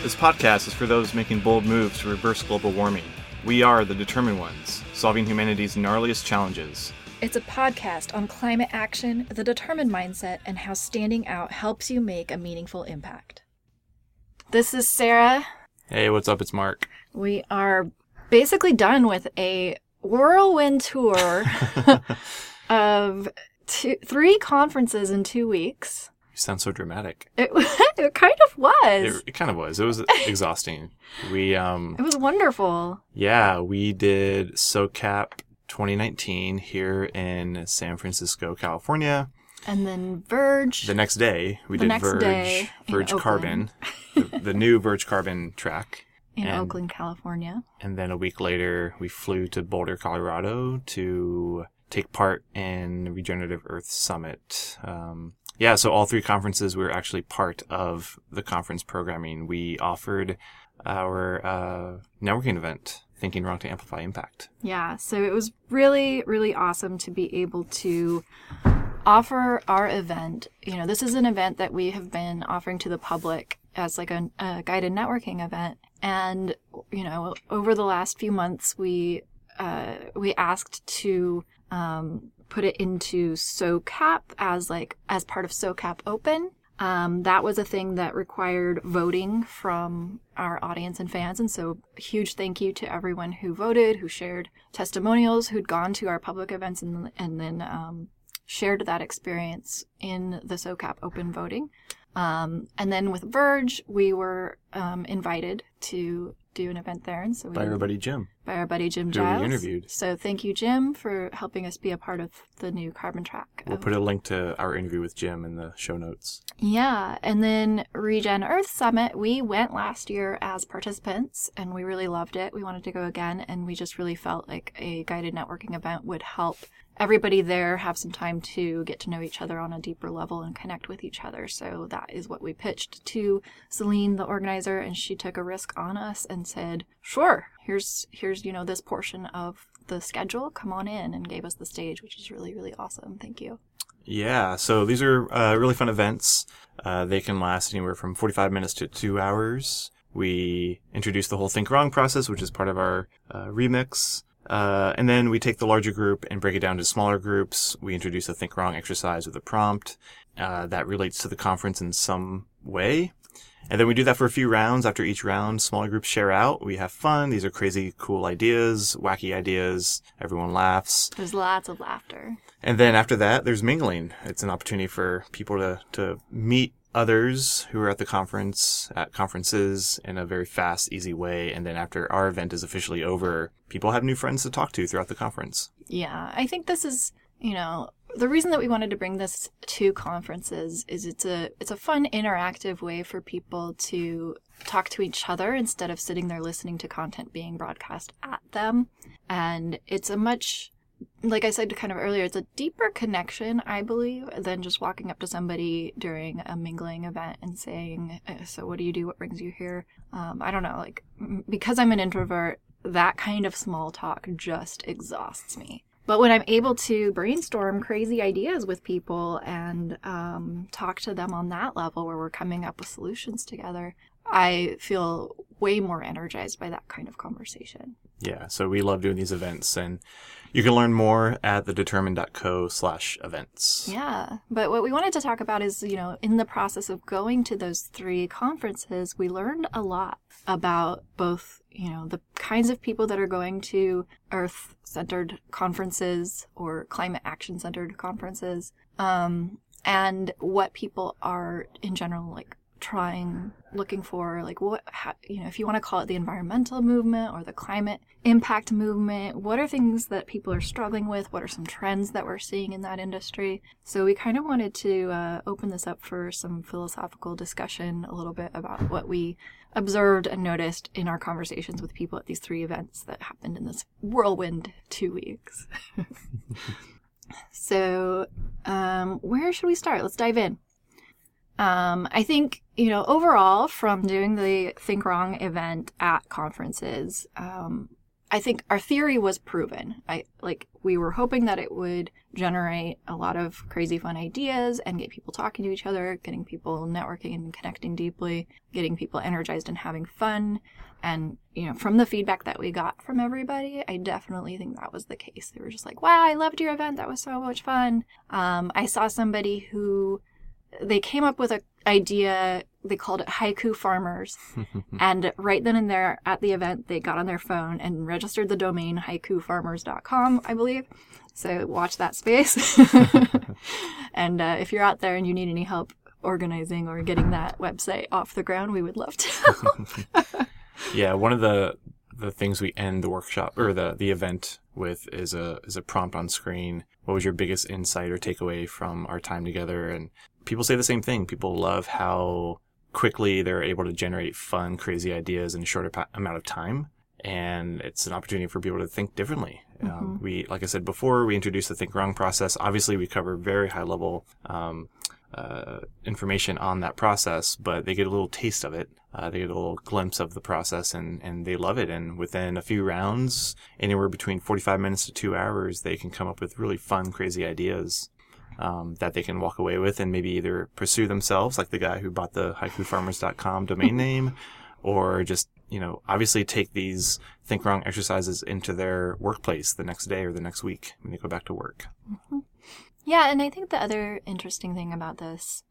This podcast is for those making bold moves to reverse global warming. We are the determined ones, solving humanity's gnarliest challenges. It's a podcast on climate action, the determined mindset, and how standing out helps you make a meaningful impact. This is Sarah. Hey, what's up? It's Marc. We are basically done with a whirlwind tour of two, three conferences in two weeks. You sound so dramatic. It, it kind of was. It, it kind of was. It was exhausting. We um It was wonderful. yeah, we did SoCap 2019 here in San Francisco, California. And then Verge. The next day, we The did next Verge day Verge. Carbon, the, the new Verge Carbon track. in and- Oakland, California. And then a week later, we flew to Boulder, Colorado to take part in Regenerative Earth Summit. Um, yeah, so all three conferences were actually part of the conference programming. We offered our uh, networking event, Thinking Wrong to Amplify Impact. Yeah, so it was really, really awesome to be able to offer our event. You know, this is an event that we have been offering to the public as like a, a guided networking event. And, you know, over the last few months, we, uh, we asked to, um, put it into SOCAP as like, as part of SOCAP Open. Um, that was a thing that required voting from our audience and fans. And so, huge thank you to everyone who voted, who shared testimonials, who'd gone to our public events, and, and then um, shared that experience in the SOCAP open voting. Um, and then with Verge, we were um, invited to do an event there. And so we By buddy Jim. By our buddy Jim Who we Giles. interviewed. So thank you, Jim, for helping us be a part of the new carbon track. We'll put a link to our interview with Jim in the show notes. yeah, and then Regen Earth Summit, we went last year as participants and we really loved it. We wanted to go again and we just really felt like a guided networking event would help everybody there have some time to get to know each other on a deeper level and connect with each other. So that is what we pitched to Celine, the organizer, and she took a risk on us and said, "Sure, here's here's you know this portion of the schedule. Come on in," and gave us the stage, which is really really awesome. Thank you. Yeah, so these are uh, really fun events. Uh, they can last anywhere from 45 minutes to two hours. We introduce the whole Think Wrong process, which is part of our uh, remix. Uh, and then we take the larger group and break it down to smaller groups. We introduce a Think Wrong exercise with a prompt uh, that relates to the conference in some way. And then we do that for a few rounds. After each round, smaller groups share out. We have fun. These are crazy, cool ideas, wacky ideas. Everyone laughs. There's lots of laughter. And then after that, there's mingling. It's an opportunity for people to, to meet others who are at the conference, at conferences in a very fast, easy way. And then after our event is officially over, people have new friends to talk to throughout the conference. Yeah, I think this is, you know, the reason that we wanted to bring this to conferences is it's a it's a fun interactive way for people to talk to each other instead of sitting there listening to content being broadcast at them. And it's a much like I said kind of earlier, it's a deeper connection, I believe, than just walking up to somebody during a mingling event and saying, "Uh, "So, what do you do? What brings you here?" Um, I don't know, like because I'm an introvert, that kind of small talk just exhausts me. But when I'm able to brainstorm crazy ideas with people and um, talk to them on that level where we're coming up with solutions together, I feel way more energized by that kind of conversation. Yeah, so we love doing these events and you can learn more at thedetermined.co slash events. Yeah. But what we wanted to talk about is, you know, in the process of going to those three conferences, we learned a lot about both, you know, the kinds of people that are going to earth centered conferences or climate action centered conferences, um, and what people are in general like trying looking for like what how, you know if you want to call it the environmental movement or the climate impact movement what are things that people are struggling with? What are some trends that we're seeing in that industry? So we kind of wanted to uh, open this up for some philosophical discussion a little bit about what we observed and noticed in our conversations with people at these three events that happened in this whirlwind two weeks. So um, where should we start? Let's dive in um, I think, you know, overall, from doing the Think Wrong event at conferences, um, I think our theory was proven. I like we were hoping that it would generate a lot of crazy fun ideas and get people talking to each other, getting people networking and connecting deeply, getting people energized and having fun. And you know, from the feedback that we got from everybody, I definitely think that was the case. They were just like, "Wow, I loved your event. That was so much fun." Um, I saw somebody who they came up with an idea they called it haiku farmers. And right then and there at the event they got on their phone and registered the domain haikufarmers.com i believe. So watch that space. And uh, if you're out there and you need any help organizing or getting that website off the ground we would love to help. Yeah one of the the things we end the workshop or the the event with is a is a prompt on screen. What was your biggest insight or takeaway from our time together? And people say the same thing. People love how quickly they're able to generate fun, crazy ideas in a short amount of time. And it's an opportunity for people to think differently. Um, mm-hmm. Um, we, like I said before, we introduced the think wrong process. Obviously, we cover very high level um, uh, information on that process, but they get a little taste of it. Uh, they get a little glimpse of the process and, and they love it. And within a few rounds, anywhere between 45 minutes to two hours, they can come up with really fun, crazy ideas um, that they can walk away with and maybe either pursue themselves, like the guy who bought the haikufarmers.com domain name, or just, you know, obviously take these think wrong exercises into their workplace the next day or the next week when they go back to work. Mm-hmm. Yeah, and I think the other interesting thing about this,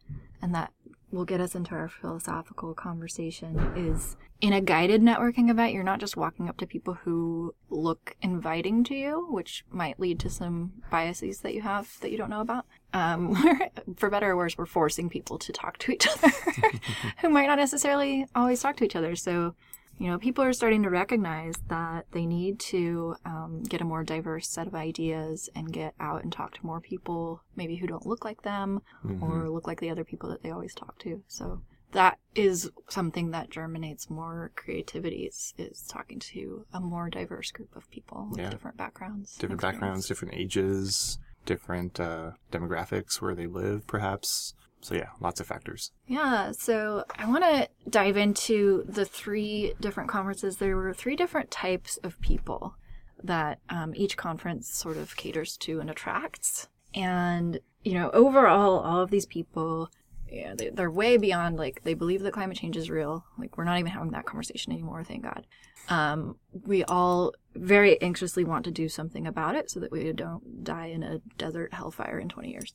and that will get us into our philosophical conversation, is in a guided networking event, you're not just walking up to people who look inviting to you, which might lead to some biases that you have that you don't know about. Um, for better or worse, we're forcing people to talk to each other who might not necessarily always talk to each other. So you know, people are starting to recognize that they need to um, get a more diverse set of ideas and get out and talk to more people, maybe who don't look like them mm-hmm. or look like the other people that they always talk to. So that is something that germinates more creativity is, is talking to a more diverse group of people with yeah. different backgrounds. Different backgrounds, different ages, different uh, demographics where they live, perhaps. So yeah, lots of factors. Yeah, so I want to dive into the three different conferences. There were three different types of people that um, each conference sort of caters to and attracts. And you know, overall, all of these people, yeah, they, they're way beyond like they believe that climate change is real. Like we're not even having that conversation anymore, thank God. Um, we all very anxiously want to do something about it so that we don't die in a desert hellfire in 20 years.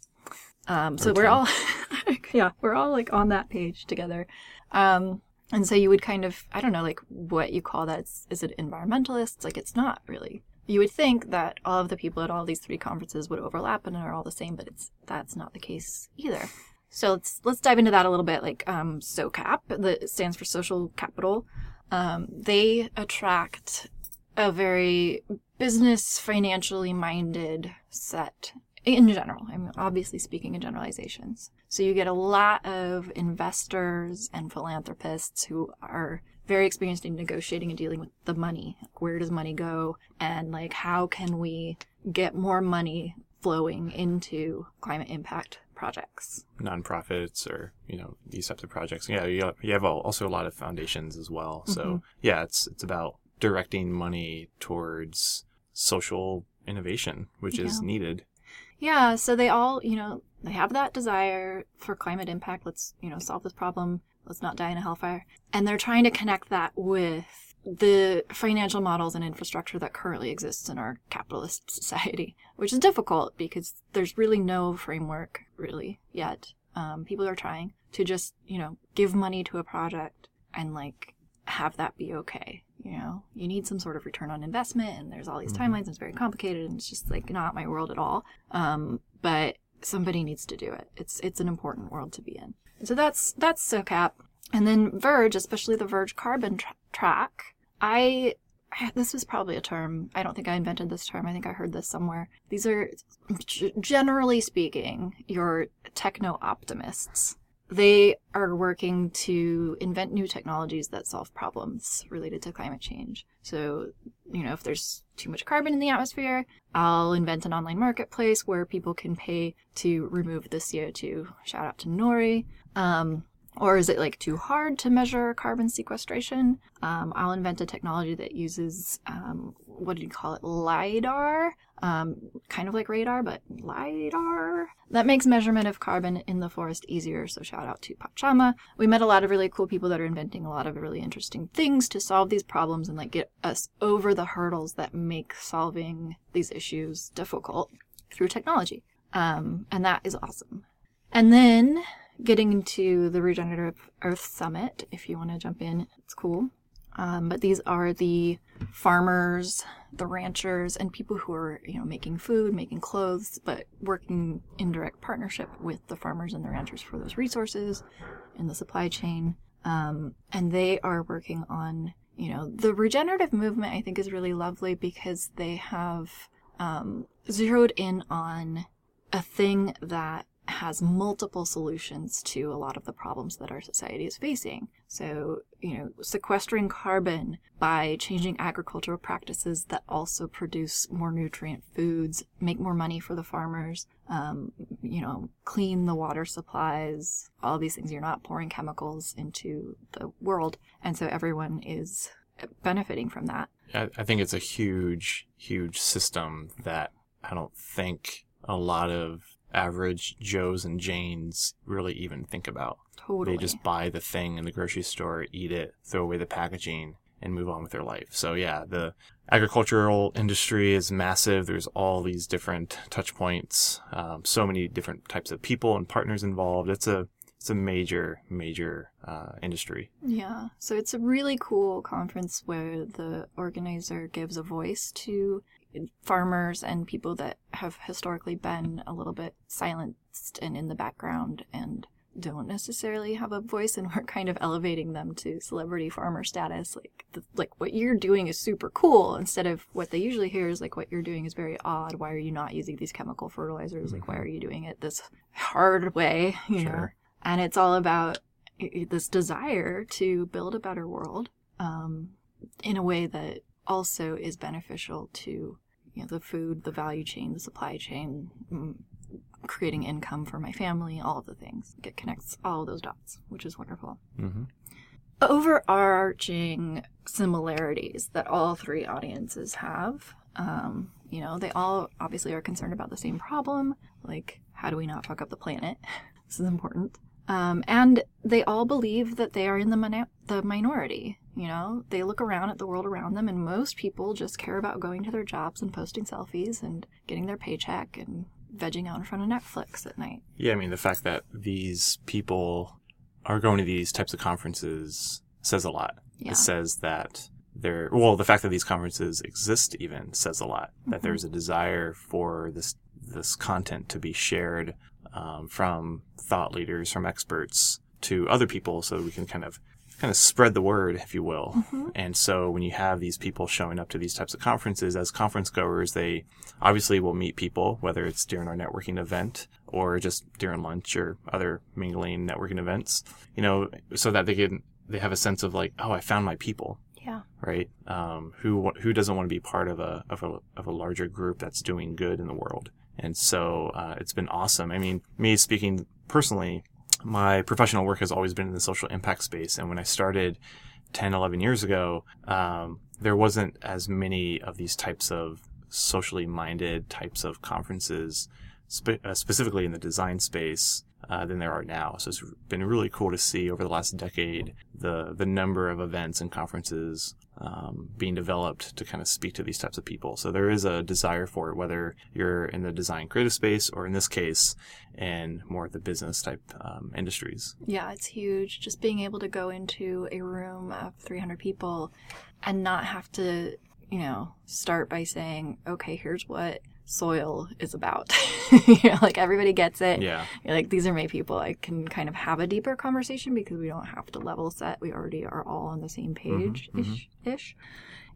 Um, so we're all, yeah, we're all like on that page together. Um, and so you would kind of, I don't know, like what you call that. Is, is it environmentalists? Like it's not really. You would think that all of the people at all these three conferences would overlap and are all the same, but it's that's not the case either. So let's let's dive into that a little bit. Like um, SOCAP, that stands for Social Capital. Um, they attract a very business financially minded set in general. I'm obviously speaking in generalizations. So you get a lot of investors and philanthropists who are very experienced in negotiating and dealing with the money. where does money go? And like, how can we get more money flowing into climate impact projects? Nonprofits or, you know, these types of projects. Yeah, you have, you have also a lot of foundations as well. So mm-hmm. yeah, it's, it's about directing money towards social innovation, which yeah. is needed yeah, so they all, you know, they have that desire for climate impact. Let's, you know, solve this problem. Let's not die in a hellfire. And they're trying to connect that with the financial models and infrastructure that currently exists in our capitalist society, which is difficult because there's really no framework really yet. Um, people are trying to just, you know, give money to a project and like have that be okay you know? You need some sort of return on investment and there's all these mm-hmm. timelines and it's very complicated and it's just like not my world at all. Um, but somebody needs to do it. It's it's an important world to be in. So that's that's SOCAP. And then Verge especially the Verge carbon tra- track I this was probably a term. I don't think I invented this term. I think I heard this somewhere. These are, generally speaking, your techno optimists they are working to invent new technologies that solve problems related to climate change. So, you know, if there's too much carbon in the atmosphere, I'll invent an online marketplace where people can pay to remove the CO2. Shout out to Nori. Um, Or is it like too hard to measure carbon sequestration? Um, I'll invent a technology that uses, um, what do you call it, LIDAR? Um, kind of like radar, but LIDAR. That makes measurement of carbon in the forest easier. So shout out to Pachama. We met a lot of really cool people that are inventing a lot of really interesting things to solve these problems and like get us over the hurdles that make solving these issues difficult through technology. Um, and that is awesome. And then getting into the Regenerative Earth Summit, if you want to jump in, it's cool. Um, but these are the farmers, the ranchers, and people who are, you know, making food, making clothes, but working in direct partnership with the farmers and the ranchers for those resources in the supply chain. Um, and they are working on, you know, the regenerative movement. I think is really lovely because they have um, zeroed in on a thing that has multiple solutions to a lot of the problems that our society is facing. So, you know, sequestering carbon by changing agricultural practices that also produce more nutrient foods, make more money for the farmers, um, you know, clean the water supplies, all these things. You're not pouring chemicals into the world. And so everyone is benefiting from that. I, I think it's a huge, huge system that I don't think a lot of average Joes and Janes really even think about. Totally. They just buy the thing in the grocery store, eat it, throw away the packaging, and move on with their life. So yeah, the agricultural industry is massive. There's all these different touch points, um, so many different types of people and partners involved. It's a it's a major major uh, industry. Yeah. So it's a really cool conference where the organizer gives a voice to farmers and people that have historically been a little bit silenced and in the background and don't necessarily have a voice and we're kind of elevating them to celebrity farmer status like the, like what you're doing is super cool instead of what they usually hear is like what you're doing is very odd why are you not using these chemical fertilizers mm-hmm. like why mm-hmm. are you doing it this hard way you sure. know and it's all about this desire to build a better world um, in a way that also is beneficial to you know, the food, the value chain, the supply chain, mm, creating income for my family, all of the things. It connects all of those dots, which is wonderful. Mm-hmm. Overarching similarities that all three audiences have. Um, you know, they all obviously are concerned about the same problem, like how do we not fuck up the planet? this is important. Um, and they all believe that they are in the, min- the minority. You know, they look around at the world around them, and most people just care about going to their jobs and posting selfies and getting their paycheck and vegging out in front of Netflix at night. Yeah, I mean, the fact that these people are going to these types of conferences says a lot. Yeah. It says that there, well, the fact that these conferences exist even says a lot. That mm-hmm. there's a desire for this this content to be shared um, from thought leaders, from experts to other people, so we can kind of kind of spread the word, if you will. Mm-hmm. And so when you have these people showing up to these types of conferences as conference goers, they obviously will meet people, whether it's during our networking event or just during lunch or other mingling networking events, you know, so that they can, they have a sense of like, oh, I found my people. Yeah. Right. Um, who, who doesn't want to be part of a, of a, of a larger group that's doing good in the world? And so, uh, it's been awesome. I mean, me speaking personally, my professional work has always been in the social impact space. And when I started 10, 11 years ago, um, there wasn't as many of these types of socially minded types of conferences, spe- uh, specifically in the design space, uh, than there are now. So it's been really cool to see over the last decade the the number of events and conferences um, being developed to kind of speak to these types of people. So there is a desire for it, whether you're in the design creative space or in this case, in more of the business type um, industries. Yeah, it's huge. Just being able to go into a room of 300 people and not have to, you know, start by saying, okay, here's what soil is about. you know, like everybody gets it. Yeah. You're like, these are my people. I can kind of have a deeper conversation because we don't have to level set. We already are all on the same page ish mm-hmm. ish.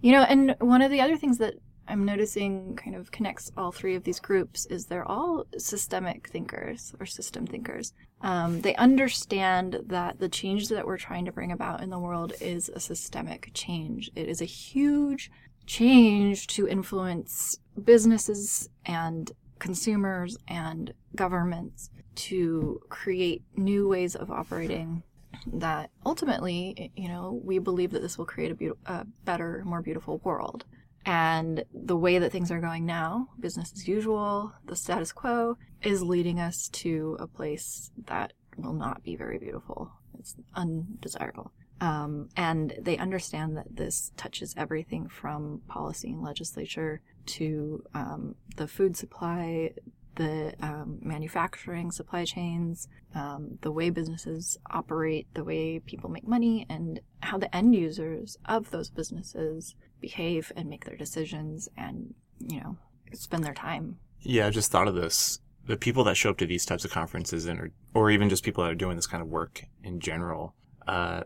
You know, and one of the other things that I'm noticing kind of connects all three of these groups is they're all systemic thinkers or system thinkers. Um, they understand that the change that we're trying to bring about in the world is a systemic change. It is a huge change to influence businesses and consumers and governments to create new ways of operating that ultimately, you know, we believe that this will create a, beautiful, a better, more beautiful world. And the way that things are going now, business as usual, the status quo, is leading us to a place that will not be very beautiful. It's undesirable. Um, and they understand that this touches everything from policy and legislature to um, the food supply, the um, manufacturing supply chains, um, the way businesses operate, the way people make money, and how the end users of those businesses behave and make their decisions and, you know, spend their time. Yeah, I just thought of this. The people that show up to these types of conferences and or, or even just people that are doing this kind of work in general, uh,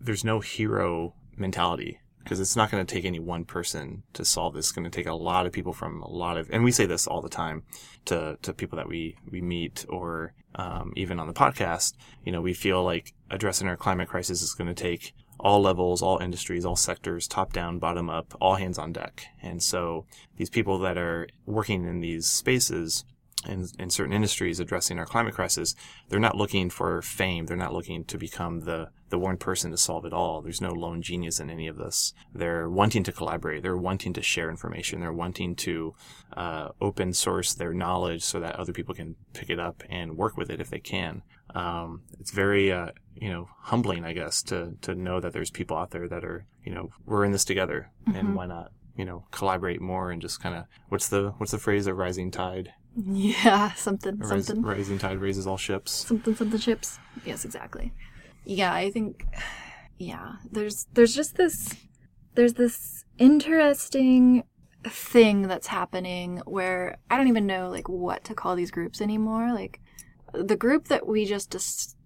there's no hero mentality because it's not going to take any one person to solve this. It's going to take a lot of people from a lot of, and we say this all the time to, to people that we, we meet or um, even on the podcast. You know, we feel like addressing our climate crisis is going to take all levels, all industries, all sectors, top down, bottom up, all hands on deck. And so these people that are working in these spaces in, in certain industries addressing our climate crisis, they're not looking for fame. They're not looking to become the, the one person to solve it all. There's no lone genius in any of this. They're wanting to collaborate. They're wanting to share information. They're wanting to uh, open source their knowledge so that other people can pick it up and work with it if they can. Um, it's very, uh, you know, humbling, I guess, to, to know that there's people out there that are, you know, we're in this together mm-hmm. and why not? you know collaborate more and just kind of what's the what's the phrase a rising tide yeah something something rising tide raises all ships something something ships yes exactly yeah i think yeah there's there's just this there's this interesting thing that's happening where i don't even know like what to call these groups anymore like the group that we just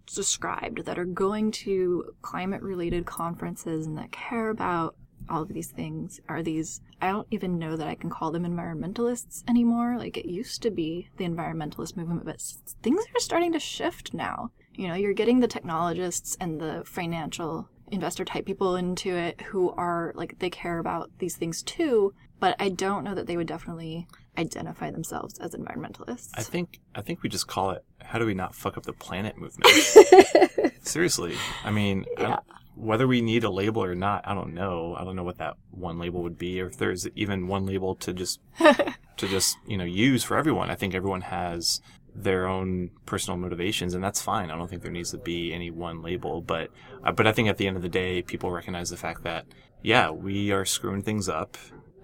described that are going to climate related conferences and that care about all of these things are these I don't even know that I can call them environmentalists anymore. Like it used to be the environmentalist movement, but things are starting to shift now. You know, you're getting the technologists and the financial investor type people into it who are like they care about these things too, but I don't know that they would definitely identify themselves as environmentalists. I think I think we just call it how do we not fuck up the planet movement. Seriously. I mean, yeah. I whether we need a label or not, I don't know. I don't know what that one label would be, or if there's even one label to just to just you know use for everyone. I think everyone has their own personal motivations, and that's fine. I don't think there needs to be any one label, but uh, but I think at the end of the day, people recognize the fact that yeah, we are screwing things up.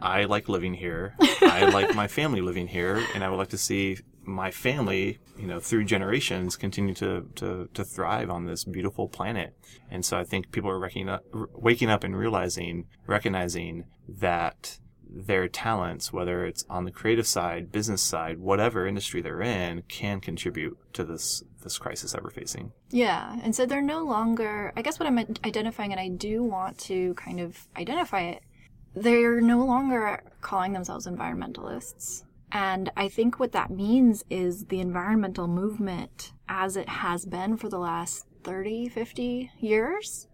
I like living here. I like my family living here, and I would like to see my family, you know, through generations continue to, to, to thrive on this beautiful planet. And so I think people are waking up, waking up and realizing, recognizing that their talents, whether it's on the creative side, business side, whatever industry they're in, can contribute to this this crisis that we're facing. Yeah, and so they're no longer. I guess what I'm identifying, and I do want to kind of identify it. They're no longer calling themselves environmentalists. And I think what that means is the environmental movement, as it has been for the last 30, 50 years,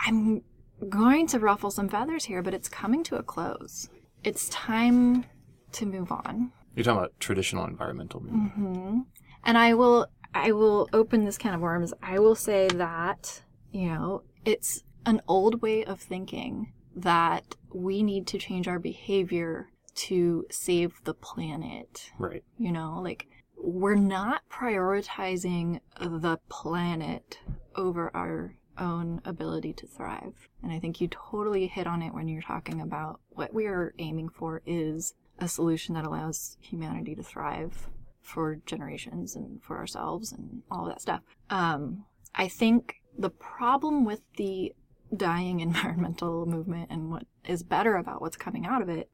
I'm going to ruffle some feathers here, but it's coming to a close. It's time to move on. You're talking about traditional environmental movement. Mm-hmm. And I will, I will open this can of worms. I will say that, you know, it's an old way of thinking that we need to change our behavior to save the planet. Right. You know, like we're not prioritizing the planet over our own ability to thrive. And I think you totally hit on it when you're talking about what we are aiming for is a solution that allows humanity to thrive for generations and for ourselves and all of that stuff. Um, I think the problem with the dying environmental movement and what is better about what's coming out of it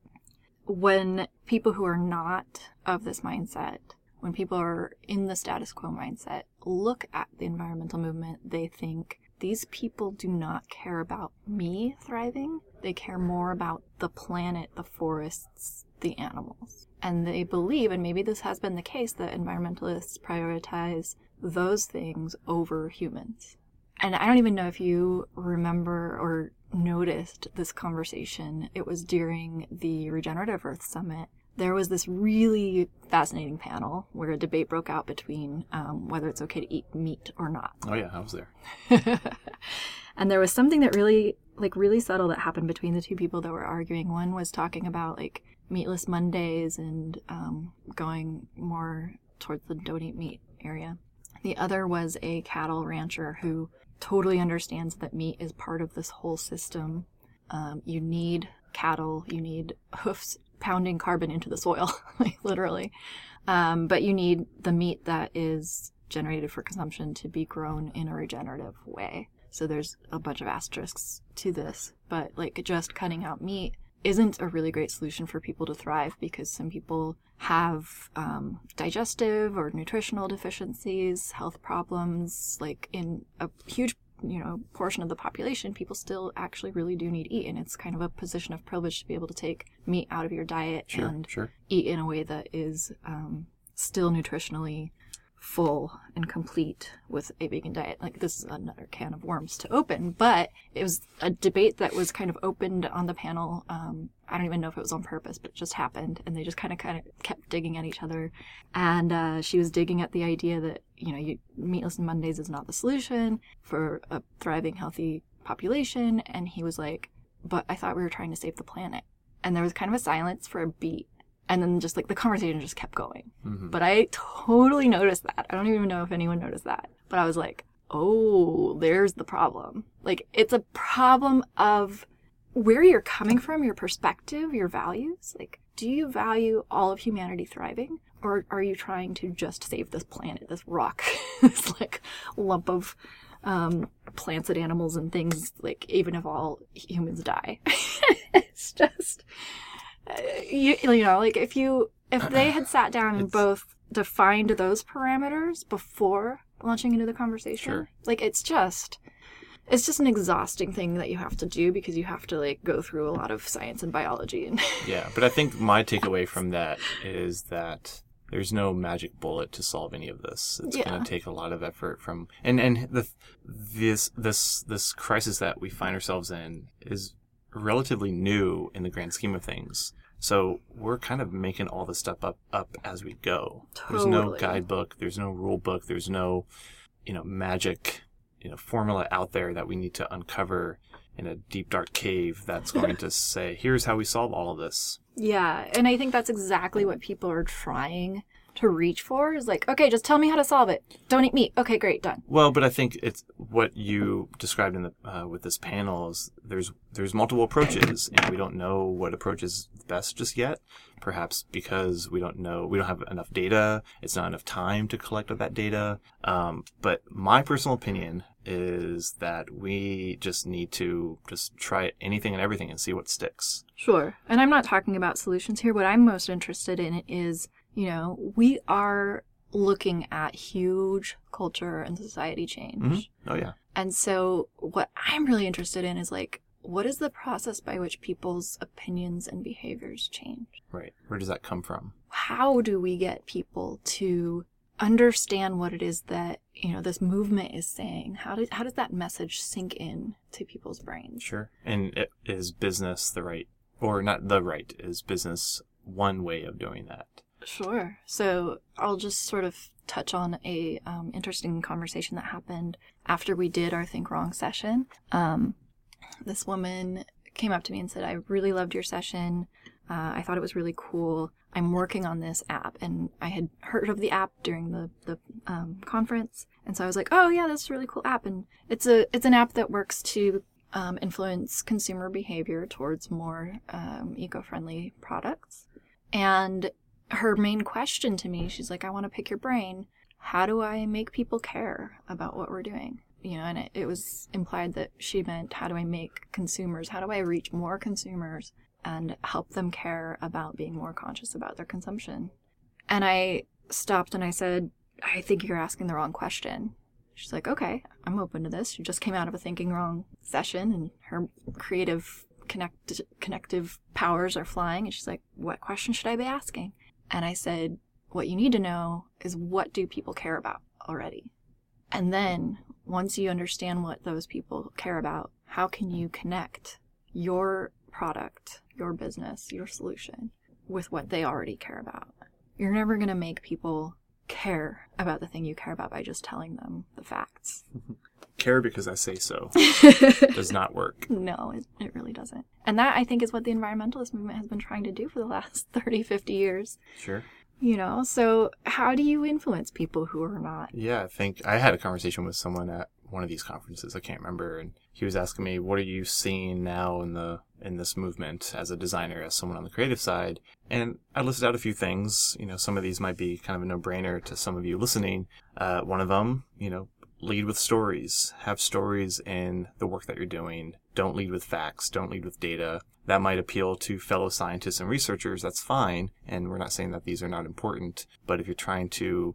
when people who are not of this mindset, when people are in the status quo mindset, look at the environmental movement, they think these people do not care about me thriving. They care more about the planet, the forests, the animals. And they believe, and maybe this has been the case, that environmentalists prioritize those things over humans. And I don't even know if you remember or noticed this conversation. It was during the Regenerative Earth Summit there was this really fascinating panel where a debate broke out between um, whether it's okay to eat meat or not. Oh yeah, I was there. and there was something that really, like, really subtle that happened between the two people that were arguing. One was talking about like meatless Mondays and um, going more towards the don't eat meat area. The other was a cattle rancher who totally understands that meat is part of this whole system. Um, you need cattle, you need hoofs pounding carbon into the soil, like literally. Um, but you need the meat that is generated for consumption to be grown in a regenerative way. So there's a bunch of asterisks to this, but like just cutting out meat isn't a really great solution for people to thrive because some people have um, digestive or nutritional deficiencies, health problems. Like in a huge you know portion of the population people still actually really do need to eat and it's kind of a position of privilege to be able to take meat out of your diet Sure, and sure. eat in a way that is um, still nutritionally full and complete with a vegan diet. Like this is another can of worms to open, but it was a debate that was kind of opened on the panel. Um, I don't even know if it was on purpose, but it just happened, and they just kind of kind of kept digging at each other. And uh, she was digging at the idea that you know, you, meatless Mondays is not the solution for a thriving, healthy population. And he was like, "But I thought we were trying to save the planet." And there was kind of a silence for a beat and then just like the conversation just kept going. Mhm. But I totally noticed that. I don't even know if anyone noticed that. But I was like, oh, there's the problem. Like, it's a problem of where you're coming from, your perspective, your values. Like, do you value all of humanity thriving? Or are you trying to just save this planet, this rock, this like lump of um, plants and animals and things, like, even if all humans die? it's just uh, you, you know like if you if they had sat down and It's- both defined those parameters before launching into the conversation Sure. like it's just it's just an exhausting thing that you have to do because you have to like go through a lot of science and biology and Yeah, but I think my takeaway from that is that there's no magic bullet to solve any of this. It's Yeah. going to take a lot of effort from and and the this this this crisis that we find ourselves in is relatively new in the grand scheme of things. So we're kind of making all this stuff up up as we go. There's no guidebook, there's no rule book, there's no you know magic you know formula out there that we need to uncover in a deep dark cave that's going to say here's how we solve all of this. yeah and i think that's exactly what people are trying to reach for is like okay just tell me how to solve it don't eat meat okay great done Well, but I think it's what you described in the uh, with this panel is there's there's multiple approaches, and we don't know what approach is best just yet. Perhaps because we don't know, we don't have enough data. It's not enough time to collect all that data. Um, but my personal opinion is that we just need to just try anything and everything and see what sticks. Sure. And I'm not talking about solutions here. What I'm most interested in is, you know, we are looking at huge culture and society change. Mhm. Oh yeah, And so what I'm really interested in is like, what is the process by which people's opinions and behaviors change? right. Where does that come from? How do we get people to understand what it is that, you know, this movement is saying? How does, how does that message sink in to people's brains? Sure. And it, is business the right, or not the right? Is business one way of doing that? Sure. So I'll just sort of touch on a um, interesting conversation that happened after we did our Think Wrong session. Um, this woman came up to me and said, "I really loved your session. Uh, I thought it was really cool. I'm working on this app, and I had heard of the app during the the um, conference, and so I was like, oh yeah, that's a really cool app, and it's a it's an app that works to um, influence consumer behavior towards more um, eco-friendly products." And her main question to me, she's like, I want to pick your brain. How do I make people care about what we're doing? You know, and it, it was implied that she meant, how do I make consumers, how do I reach more consumers and help them care about being more conscious about their consumption? And I stopped and I said, I think you're asking the wrong question. She's like, okay, I'm open to this. She just came out of a thinking wrong session and her creative connect- connective powers are flying. And she's like, what question should I be asking? And I said, what you need to know is what do people care about already? And then once you understand what those people care about, how can you connect your product, your business, your solution with what they already care about. You're never going to make people care about the thing you care about by just telling them the facts. Care because I say so does not work. No, it, it really doesn't. And that, I think, is what the environmentalist movement has been trying to do for the last 30, 50 years. Sure. You know, so how do you influence people who are not? Yeah, I think I had a conversation with someone at one of these conferences. I can't remember, and he was asking me, "What are you seeing now in the in this movement as a designer, as someone on the creative side?" And I listed out a few things. You know, some of these might be kind of a no brainer to some of you listening. Uh, one of them, you know, lead with stories. Have stories in the work that you're doing. Don't lead with facts. Don't lead with data. That might appeal to fellow scientists and researchers. That's fine. And we're not saying that these are not important. But if you're trying to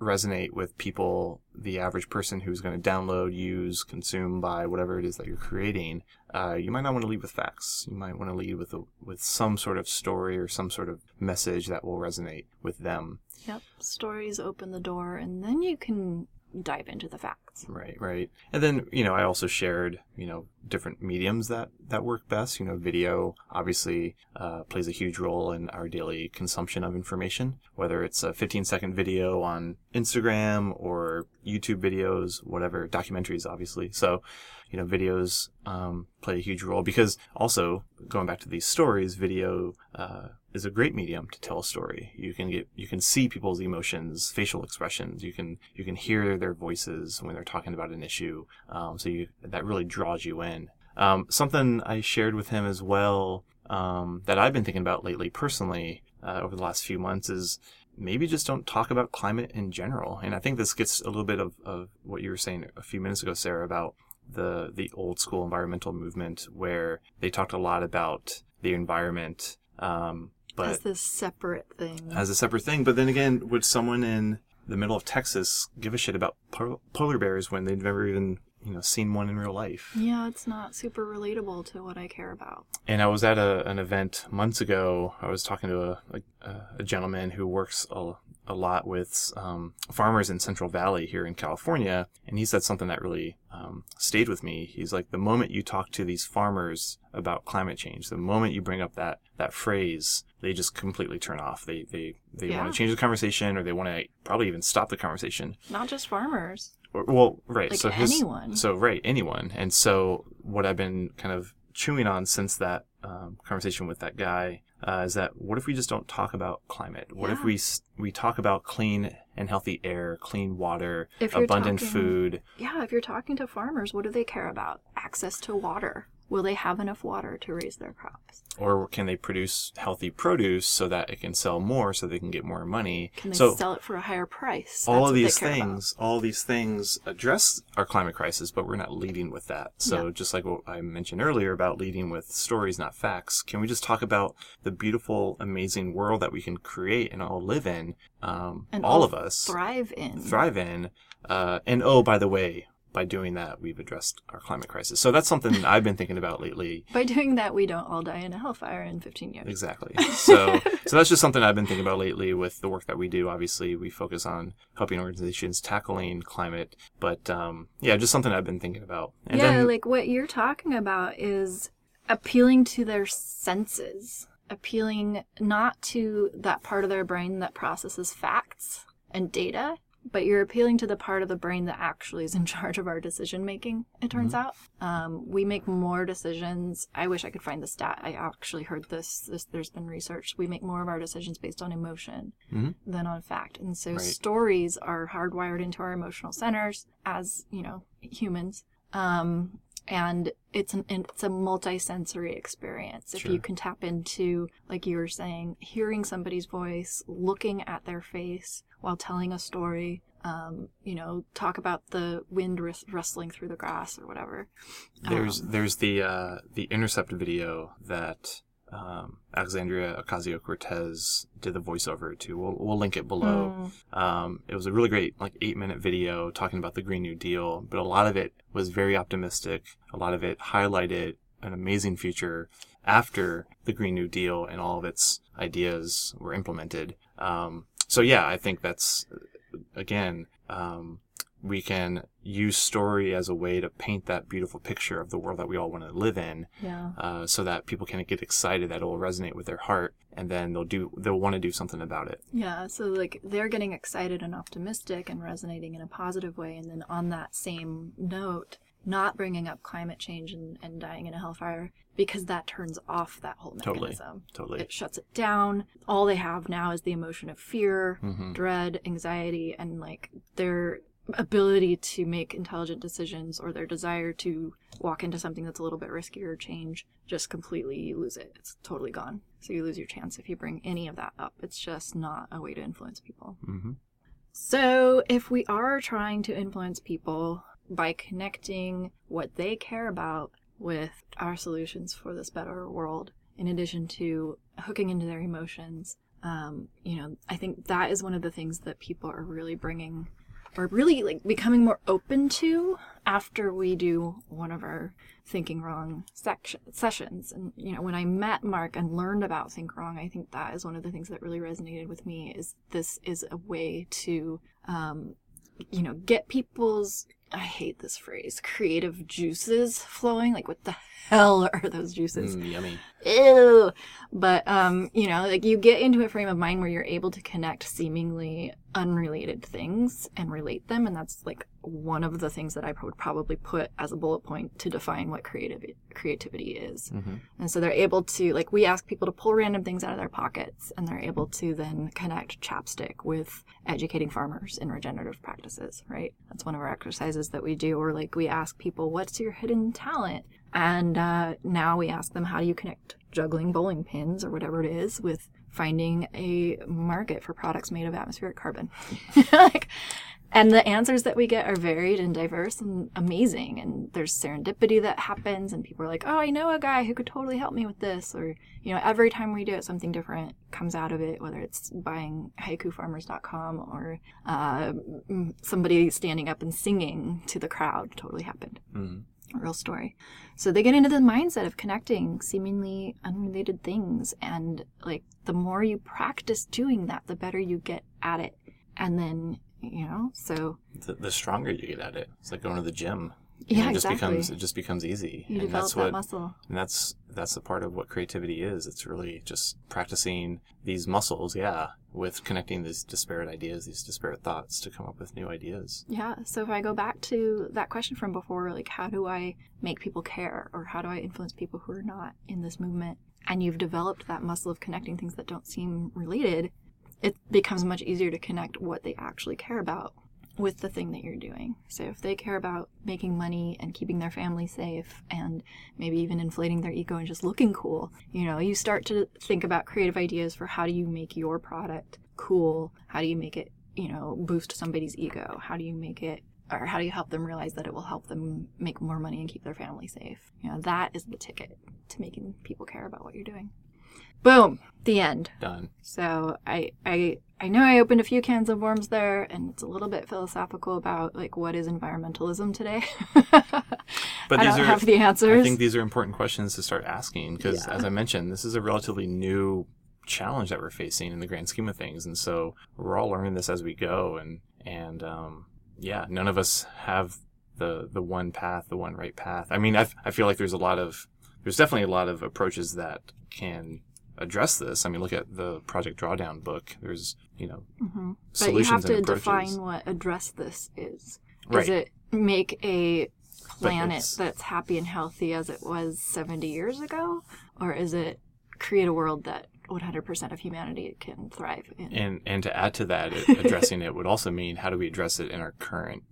resonate with people, the average person who's going to download, use, consume, buy whatever it is that you're creating, uh, you might not want to lead with facts. You might want to lead with a, with some sort of story or some sort of message that will resonate with them. Yep, stories open the door, and then you can dive into the facts. Right, right. And then, you know, I also shared, you know, different mediums that, that work best. You know, video obviously uh, plays a huge role in our daily consumption of information, whether it's a 15 second video on Instagram or YouTube videos, whatever, documentaries, obviously. So, you know, videos um, play a huge role because also going back to these stories, video uh, is a great medium to tell a story. You can get, you can see people's emotions, facial expressions. You can, you can hear their voices when they're talking about an issue. Um, so you, that really draws you in. Um, something I shared with him as well um, that I've been thinking about lately personally uh, over the last few months is maybe just don't talk about climate in general. And I think this gets a little bit of, of what you were saying a few minutes ago, Sarah, about the the old school environmental movement where they talked a lot about the environment um, but as this separate thing. as a separate thing. But then again, would someone in the middle of Texas give a shit about po- polar bears when they've never even you know seen one in real life? yeah, it's not super relatable to what I care about. And I was at a, an event months ago. I was talking to a, a, a gentleman who works a, a lot with um, farmers in Central Valley here in California, and he said something that really um, stayed with me. He's like, the moment you talk to these farmers about climate change, the moment you bring up that that phrase, they just completely turn off. They they they Yeah. want to change the conversation, or they want to probably even stop the conversation. Not just farmers. Or- Well, right. Like so his, anyone. So right, anyone. And so what I've been kind of chewing on since that um, conversation with that guy uh, is that what if we just don't talk about climate? What if we we talk about clean and healthy air, clean water, abundant talking- food? Yeah, if you're talking to farmers, what do they care about? Access to water. Will they have enough water to raise their crops? Or can they produce healthy produce so that it can sell more, so they can get more money? Can they so sell it for a higher price? all of these care about. things, all these things address our climate crisis, but we're not leading with that. So just like what I mentioned earlier about leading with stories, not facts, can we just talk about the beautiful, amazing world that we can create and all live in, um, And all all of us Thrive in. thrive in? Uh, and oh, by the way, by doing that, we've addressed our climate crisis. So that's something I've been thinking about lately. By doing that, we don't all die in a hellfire in 15 years. Exactly. So, so that's just something I've been thinking about lately with the work that we do. Obviously, we focus on helping organizations tackling climate, but um, yeah, just something I've been thinking about. And yeah, then, like what you're talking about is appealing to their senses, appealing not to that part of their brain that processes facts and data, but you're appealing to the part of the brain that actually is in charge of our decision making, it turns out. Um, we make more decisions. I wish I could find the stat. I actually heard this, this there's been research. We make more of our decisions based on emotion Mhm. than on fact. And so Right. stories are hardwired into our emotional centers as, you know, humans. Um, and it's an it's a multi-sensory experience if Sure. you can tap into like you were saying hearing somebody's voice looking at their face while telling a story um, you know talk about the wind rus- rustling through the grass or whatever there's um, there's the uh, the intercept video that um, Alexandria Ocasio Cortez did the voiceover to. We'll, we'll link it below. Mm. Um, it was a really great, like eight minute video talking about the Green New Deal, but a lot of it was very optimistic. A lot of it highlighted an amazing future after the Green New Deal and all of its ideas were implemented. Um, so yeah, I think that's again, um, we can use story as a way to paint that beautiful picture of the world that we all want to live in, Yeah. uh, so that people can get excited that it will resonate with their heart, and then they'll do they'll want to do something about it. Yeah, so like they're getting excited and optimistic and resonating in a positive way, and then on that same note, not bringing up climate change and, and dying in a hellfire because that turns off that whole mechanism. Totally. totally. It shuts it down. All they have now is the emotion of fear, hmm dread, anxiety, and like their ability to make intelligent decisions or their desire to walk into something that's a little bit riskier or change just completely lose it. It's totally gone. So you lose your chance if you bring any of that up. It's just not a way to influence people. hmm So if we are trying to influence people by connecting what they care about with our solutions for this better world, in addition to hooking into their emotions, um, you know, I think that is one of the things that people are really bringing or really like becoming more open to after we do one of our thinking wrong section, sessions. And you know when i met Marc and learned about think wrong i think that is one of the things that really resonated with me is this is a way to um, you know get people's i hate this phrase creative juices flowing like what the hell are those juices Mm, yummy. ew. But um, you know, like you get into a frame of mind where you're able to connect seemingly unrelated things and relate them, and that's like one of the things that I would probably put as a bullet point to define what creative creativity is. hmm And so they're able to like we ask people to pull random things out of their pockets, and they're able to then connect chapstick with educating farmers in regenerative practices. Right? That's one of our exercises that we do. Or like we ask people, "What's your hidden talent?" And uh, now we ask them, how do you connect juggling bowling pins or whatever it is with finding a market for products made of atmospheric carbon? like, and the answers that we get are varied and diverse and amazing. And there's serendipity that happens, and people are like, oh, I know a guy who could totally help me with this. Or, you know, every time we do it, something different comes out of it, whether it's buying haikufarmers.com or uh, somebody standing up and singing to the crowd totally happened hmm real story. So they get into the mindset of connecting seemingly unrelated things. And like the more you practice doing that, the better you get at it. And then, you know, so The, the stronger you get at it, it's like going to the gym. yeah, it just exactly. becomes it just becomes easy, you and develop that's that what muscle. and that's that's the part of what creativity is. It's really just practicing these muscles, yeah, with connecting these disparate ideas, these disparate thoughts to come up with new ideas. Yeah. So if I go back to that question from before, like, how do I make people care or how do I influence people who are not in this movement? And you've developed that muscle of connecting things that don't seem related, it becomes much easier to connect what they actually care about with the thing that you're doing. So if they care about making money and keeping their family safe and maybe even inflating their ego and just looking cool, you know, you start to think about creative ideas for how do you make your product cool? How do you make it, you know, boost somebody's ego? How do you make it or how do you help them realize that it will help them make more money and keep their family safe? You know, that is the ticket to making people care about what you're doing. Boom, the end. Done. So I I I know I opened a few cans of worms there, and it's a little bit philosophical about like what is environmentalism today. But I these don't are have the answers. I think these are important questions to start asking because, Yeah. as I mentioned, this is a relatively new challenge that we're facing in the grand scheme of things, and so we're all learning this as we go. And and um, yeah, none of us have the the one path, the one right path. I mean, I I feel like there's a lot of there's definitely a lot of approaches that can address this. I mean, look at the Project Drawdown book. There's you know hmm But you have to define what address this is. Right. Is it make a planet that's happy and healthy as it was 70 years ago, or is it create a world that 100% of humanity can thrive in? And and to add to that, it, addressing it would also mean how do we address it in our current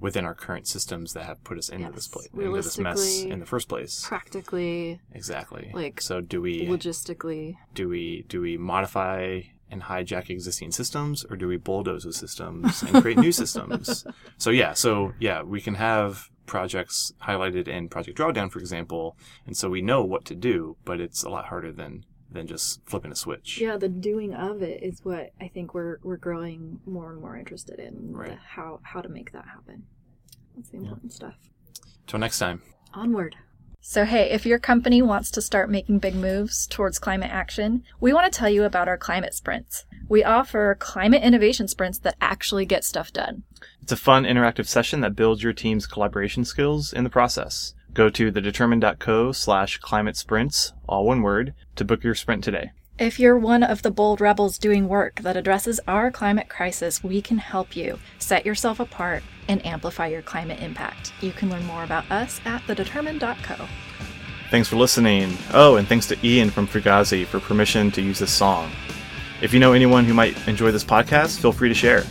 within our current systems that have put us into this place, into this mess in the first place. Practically, Exactly. like, so do we logistically. do we do we modify and hijack existing systems, or do we bulldoze those systems and create new systems? So yeah, so yeah, we can have projects highlighted in Project Drawdown, for example, and so we know what to do, but it's a lot harder than than just flipping a switch. Yeah, the doing of it is what I think we're we're growing more and more interested in. the how how to make that happen. That's the important stuff. Till next time. Onward. So, hey, if your company wants to start making big moves towards climate action, we want to tell you about our climate sprints. We offer climate innovation sprints that actually get stuff done. It's a fun interactive session that builds your team's collaboration skills in the process. Go to thedetermined.co slash climate sprints, all one word, to book your sprint today. If you're one of the bold rebels doing work that addresses our climate crisis, we can help you set yourself apart and amplify your climate impact. You can learn more about us at thedetermined.co. Thanks for listening. Oh, and thanks to Ian from Fugazi for permission to use this song. If you know anyone who might enjoy this podcast, feel free to share.